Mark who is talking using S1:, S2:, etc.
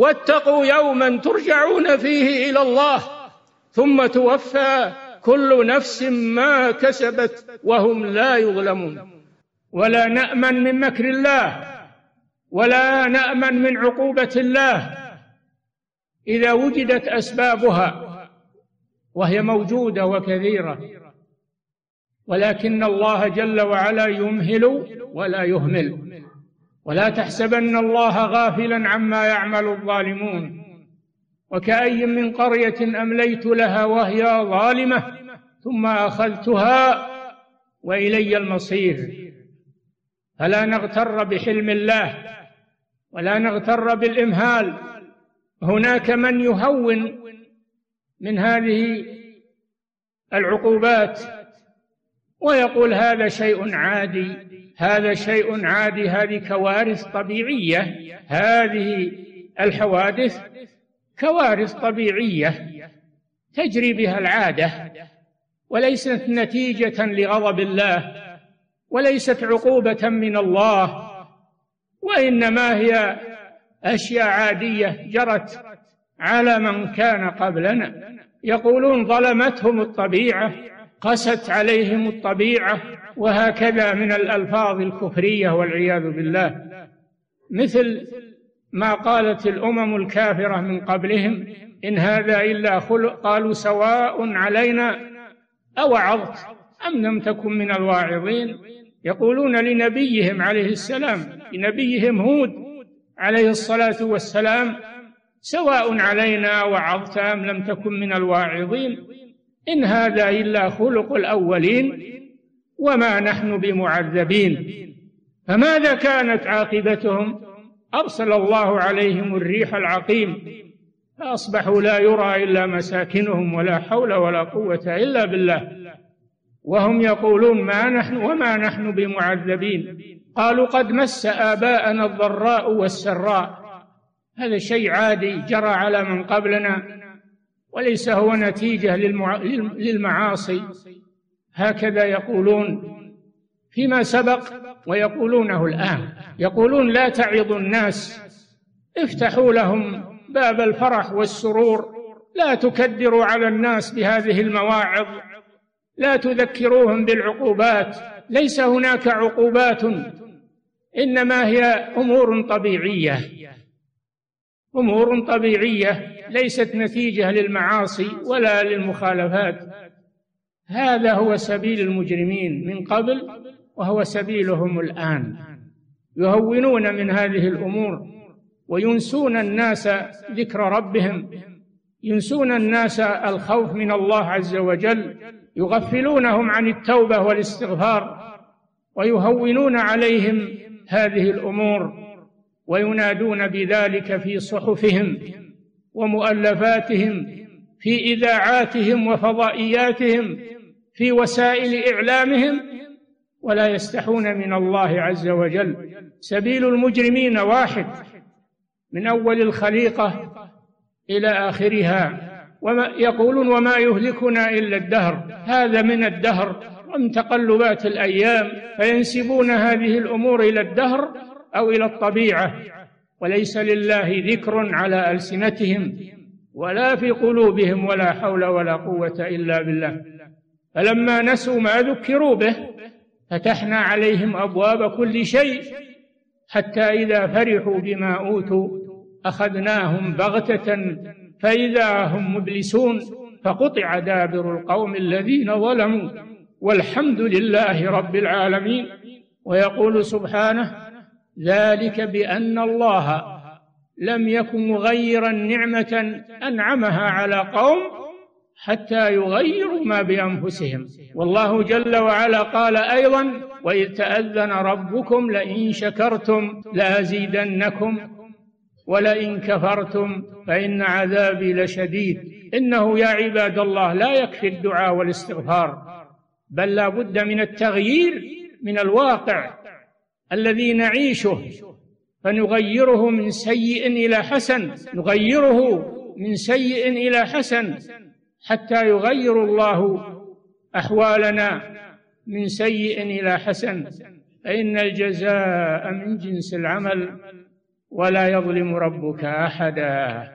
S1: واتقوا يوما ترجعون فيه إلى الله ثم توفى كل نفس ما كسبت وهم لا يظلمون. ولا نأمن من مكر الله ولا نأمن من عقوبة الله. إذا وجدت أسبابها وهي موجودة وكثيرة ولكن الله جل وعلا يمهل ولا يهمل. ولا تحسبن الله غافلا عما يعمل الظالمون. وكأي من قرية أمليت لها وهي ظالمة ثم أخذتها وإلي المصير. فلا نغتر بحلم الله ولا نغتر بالإمهال. هناك من يهون من هذه العقوبات. ويقول هذا شيء عادي هذا شيء عادي هذه كوارث طبيعية هذه الحوادث كوارث طبيعية تجري بها العادة وليست نتيجة لغضب الله وليست عقوبة من الله وإنما هي أشياء عادية جرت على من كان قبلنا. يقولون ظلمتهم الطبيعة. قست عليهم الطبيعة وهكذا من الألفاظ الكفرية والعياذ بالله. مثل ما قالت الأمم الكافرة من قبلهم إن هذا إلا خلق قالوا سواء علينا اوعظت أم لم تكن من الواعظين. يقولون لنبيهم عليه السلام لنبيهم هود عليه الصلاة والسلام سواء علينا وعظت أم لم تكن من الواعظين. إن هذا إلا خلق الأولين وما نحن بمعذبين. فماذا كانت عاقبتهم؟ أرسل الله عليهم الريح العقيم. فأصبحوا لا يرى إلا مساكنهم ولا حول ولا قوة إلا بالله. وهم يقولون ما نحن وما نحن بمعذبين. قالوا قد مس آباءنا الضراء والسراء. هذا شيء عادي جرى على من قبلنا. وليس هو نتيجة للمعاصي. هكذا يقولون فيما سبق ويقولونه الآن. يقولون لا تعظوا الناس افتحوا لهم باب الفرح والسرور. لا تكدروا على الناس بهذه المواعظ. لا تذكروهم بالعقوبات. ليس هناك عقوبات إنما هي أمور طبيعية. أمور طبيعية. ليست نتيجة للمعاصي ولا للمخالفات. هذا هو سبيل المجرمين من قبل وهو سبيلهم الآن. يهونون من هذه الأمور وينسون الناس ذكر ربهم. ينسون الناس الخوف من الله عز وجل. يغفلونهم عن التوبة والاستغفار ويهونون عليهم هذه الأمور وينادون بذلك في صحفهم. ومؤلفاتهم في إذاعاتهم وفضائياتهم في وسائل إعلامهم ولا يستحون من الله عز وجل. سبيل المجرمين واحد من أول الخليقة إلى آخرها. وما يقولون وما يهلكنا إلا الدهر. هذا من الدهر ومن تقلبات الأيام. فينسبون هذه الأمور إلى الدهر أو إلى الطبيعة. وليس لله ذكر على ألسنتهم ولا في قلوبهم ولا حول ولا قوة إلا بالله. فلما نسوا ما ذكروا به فتحنا عليهم أبواب كل شيء حتى إذا فرحوا بما أوتوا أخذناهم بغتة فإذا هم مبلسون فقطع دابر القوم الذين ظلموا. والحمد لله رب العالمين. ويقول سبحانه ذلك بأن الله لم يكن مغيرا نعمه أنعمها على قوم حتى يغيروا ما بأنفسهم. والله جل وعلا قال أيضا وإذ تأذن ربكم لئن شكرتم لأزيدنكم ولئن كفرتم فإن عذابي لشديد. إنه يا عباد الله لا يكفي الدعاء والاستغفار بل لا بد من التغيير من الواقع. الذي نعيشه فنغيره من سيء إلى حسن نغيره من سيء إلى حسن حتى يغير الله أحوالنا من سيء إلى حسن. فإن الجزاء من جنس العمل ولا يظلم ربك أحدا.